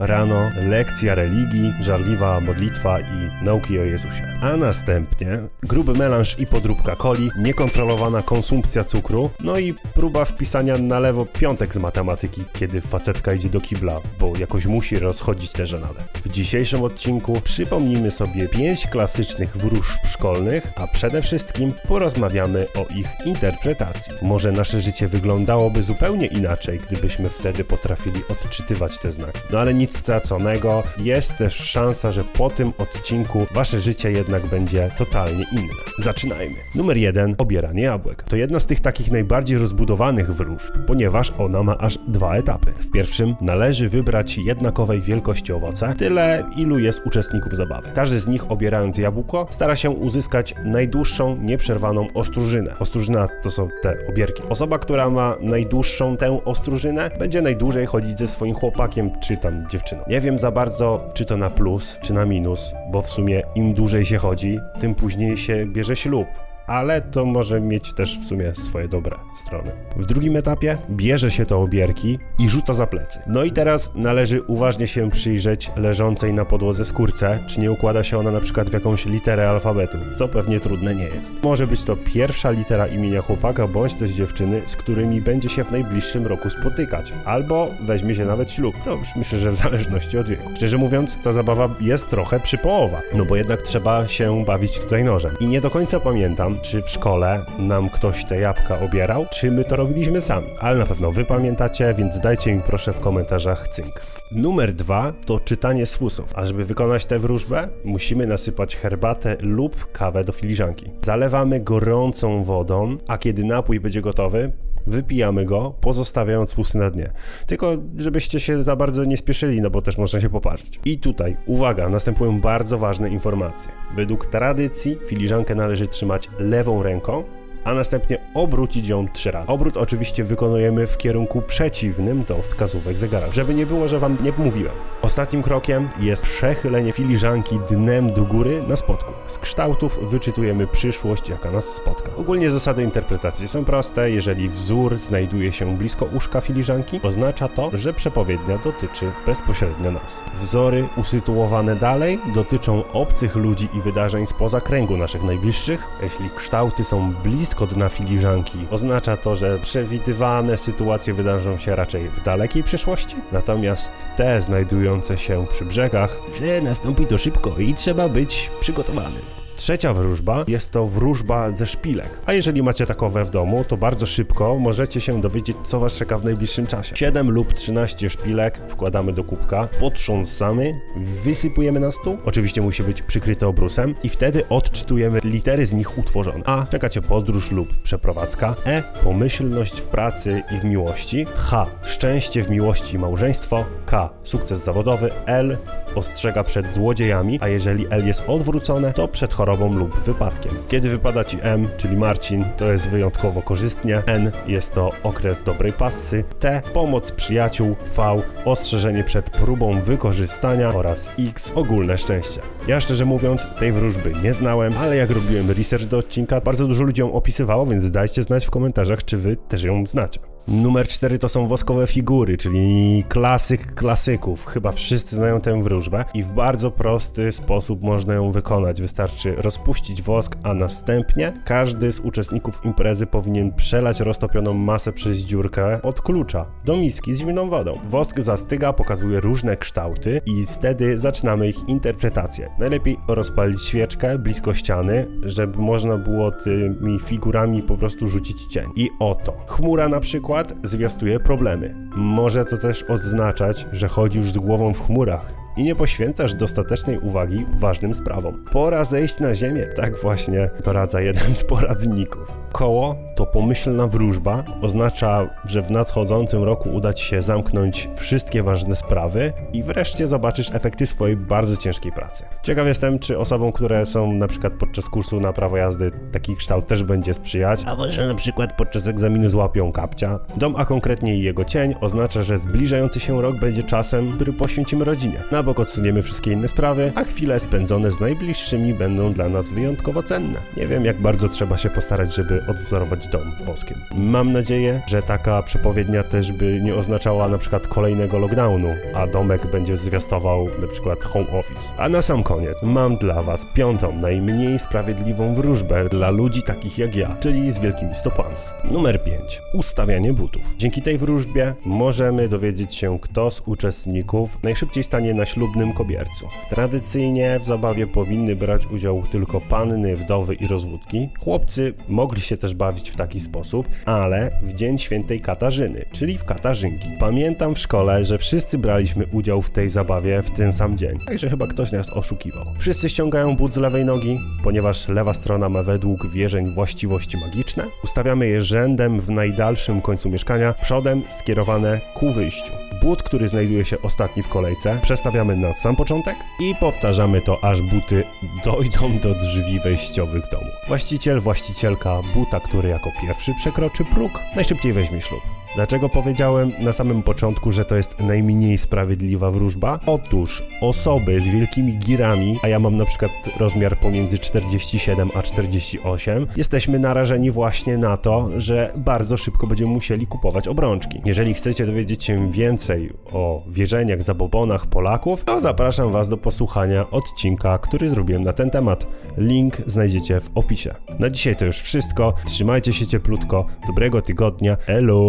Rano lekcja religii, żarliwa modlitwa i nauki o Jezusie. A następnie gruby melanż i podróbka coli, niekontrolowana konsumpcja cukru, no i próba wpisania na lewo piątek z matematyki, kiedy facetka idzie do kibla, bo jakoś musi rozchodzić te żenady. W dzisiejszym odcinku przypomnimy sobie pięć klasycznych wróżb szkolnych, a przede wszystkim porozmawiamy o ich interpretacji. Może nasze życie wyglądałoby zupełnie inaczej, gdybyśmy wtedy potrafili odczytywać te znaki. No ale nic straconego, jest też szansa, że po tym odcinku wasze życie jednak będzie totalnie inne. Zaczynajmy. Numer jeden. Obieranie jabłek. To jedna z tych takich najbardziej rozbudowanych wróżb, ponieważ ona ma aż dwa etapy. W pierwszym należy wybrać jednakowej wielkości owoce, tyle ilu jest uczestników zabawy. Każdy z nich obierając jabłko stara się uzyskać najdłuższą, nieprzerwaną ostróżynę. Ostróżyna to są te obierki. Osoba, która ma najdłuższą tę ostróżynę, będzie najdłużej chodzić ze swoim chłopakiem czy tam dziewczyną. Nie wiem za bardzo, czy to na plus, czy na minus, bo w sumie im dłużej się chodzi, tym później się bierze ślub ale to może mieć też w sumie swoje dobre strony. W drugim etapie bierze się te obierki i rzuca za plecy. No i teraz należy uważnie się przyjrzeć leżącej na podłodze skórce, czy nie układa się ona na przykład w jakąś literę alfabetu, co pewnie trudne nie jest. Może być to pierwsza litera imienia chłopaka bądź też dziewczyny, z którymi będzie się w najbliższym roku spotykać, albo weźmie się nawet ślub. To już myślę, że w zależności od wieku. Szczerze mówiąc, ta zabawa jest trochę przypołowa, no bo jednak trzeba się bawić tutaj nożem. I nie do końca pamiętam, czy w szkole nam ktoś te jabłka obierał, czy my to robiliśmy sami. Ale na pewno wy pamiętacie, więc dajcie mi proszę w komentarzach cynk. Numer dwa to czytanie z fusów. A żeby wykonać tę wróżbę, musimy nasypać herbatę lub kawę do filiżanki. Zalewamy gorącą wodą, a kiedy napój będzie gotowy, wypijamy go, pozostawiając fusy na dnie. Tylko żebyście się za bardzo nie spieszyli, no bo też można się poparzyć. I tutaj, uwaga, następują bardzo ważne informacje. Według tradycji filiżankę należy trzymać lewą ręką, a następnie obrócić ją trzy razy. Obrót oczywiście wykonujemy w kierunku przeciwnym do wskazówek zegara, żeby nie było, że wam nie mówiłem. Ostatnim krokiem jest przechylenie filiżanki dnem do góry na spodku. Z kształtów wyczytujemy przyszłość, jaka nas spotka. Ogólnie zasady interpretacji są proste. Jeżeli wzór znajduje się blisko uszka filiżanki, oznacza to, że przepowiednia dotyczy bezpośrednio nas. Wzory usytuowane dalej dotyczą obcych ludzi i wydarzeń spoza kręgu naszych najbliższych. Jeśli kształty są blisko dna filiżanki, oznacza to, że przewidywane sytuacje wydarzą się raczej w dalekiej przyszłości, natomiast te znajdujące się przy brzegach, że nastąpi to szybko i trzeba być przygotowanym. Trzecia wróżba jest to wróżba ze szpilek. A jeżeli macie takowe w domu, to bardzo szybko możecie się dowiedzieć, co was czeka w najbliższym czasie. 7 lub 13 szpilek wkładamy do kubka, potrząsamy, wysypujemy na stół. Oczywiście musi być przykryte obrusem i wtedy odczytujemy litery z nich utworzone. A czekacie podróż lub przeprowadzka. E. Pomyślność w pracy i w miłości. H. Szczęście w miłości i małżeństwo. K. Sukces zawodowy. L. Ostrzega przed złodziejami, a jeżeli L jest odwrócone, to przed chorobą lub wypadkiem. Kiedy wypada Ci M, czyli Marcin, to jest wyjątkowo korzystnie. N jest to okres dobrej pasy. T. Pomoc przyjaciół. V. Ostrzeżenie przed próbą wykorzystania oraz X. Ogólne szczęście. Ja szczerze mówiąc tej wróżby nie znałem, ale jak robiłem research do odcinka, bardzo dużo ludzi ją opisywało, więc dajcie znać w komentarzach, czy Wy też ją znacie. Numer 4 to są woskowe figury, czyli klasyk klasyków. Chyba wszyscy znają tę wróżbę i w bardzo prosty sposób można ją wykonać. Wystarczy rozpuścić wosk, a następnie każdy z uczestników imprezy powinien przelać roztopioną masę przez dziurkę od klucza do miski z zimną wodą. Wosk zastyga, pokazuje różne kształty i wtedy zaczynamy ich interpretację. Najlepiej rozpalić świeczkę blisko ściany, żeby można było tymi figurami po prostu rzucić cień. I oto. Chmura na przykład zwiastuje problemy. Może to też oznaczać, że chodzisz z głową w chmurach i nie poświęcasz dostatecznej uwagi ważnym sprawom. Pora zejść na ziemię. Tak właśnie doradza jeden z poradników. Koło to pomyślna wróżba. Oznacza, że w nadchodzącym roku uda Ci się zamknąć wszystkie ważne sprawy i wreszcie zobaczysz efekty swojej bardzo ciężkiej pracy. Ciekaw jestem, czy osobom, które są na przykład podczas kursu na prawo jazdy taki kształt też będzie sprzyjać, a może na przykład podczas egzaminu złapią kapcia. Dom, a konkretnie jego cień oznacza, że zbliżający się rok będzie czasem, który poświęcimy rodzinie. Na bok odsuniemy wszystkie inne sprawy, a chwile spędzone z najbliższymi będą dla nas wyjątkowo cenne. Nie wiem, jak bardzo trzeba się postarać, żeby odwzorować boskiem. Mam nadzieję, że taka przepowiednia też by nie oznaczała na przykład kolejnego lockdownu, a domek będzie zwiastował na przykład home office. A na sam koniec mam dla was piątą, najmniej sprawiedliwą wróżbę dla ludzi takich jak ja, czyli z wielkimi stopami. Numer 5. Ustawianie butów. Dzięki tej wróżbie możemy dowiedzieć się, kto z uczestników najszybciej stanie na ślubnym kobiercu. Tradycyjnie w zabawie powinny brać udział tylko panny, wdowy i rozwódki. Chłopcy mogli się też bawić w taki sposób, ale w dzień świętej Katarzyny, czyli w Katarzynki. Pamiętam w szkole, że wszyscy braliśmy udział w tej zabawie w ten sam dzień, także chyba ktoś nas oszukiwał. Wszyscy ściągają but z lewej nogi, ponieważ lewa strona ma według wierzeń właściwości magiczne. Ustawiamy je rzędem w najdalszym końcu mieszkania, przodem skierowane ku wyjściu. But, który znajduje się ostatni w kolejce, przestawiamy na sam początek i powtarzamy to, aż buty dojdą do drzwi wejściowych domu. Właściciel, właścicielka buta, który jako pierwszy przekroczy próg, najszybciej weźmie ślub. Dlaczego powiedziałem na samym początku, że to jest najmniej sprawiedliwa wróżba? Otóż osoby z wielkimi girami, a ja mam na przykład rozmiar pomiędzy 47 a 48, jesteśmy narażeni właśnie na to, że bardzo szybko będziemy musieli kupować obrączki. Jeżeli chcecie dowiedzieć się więcej o wierzeniach, zabobonach Polaków, to zapraszam Was do posłuchania odcinka, który zrobiłem na ten temat. Link znajdziecie w opisie. Na dzisiaj to już wszystko. Trzymajcie się cieplutko. Dobrego tygodnia. Elo!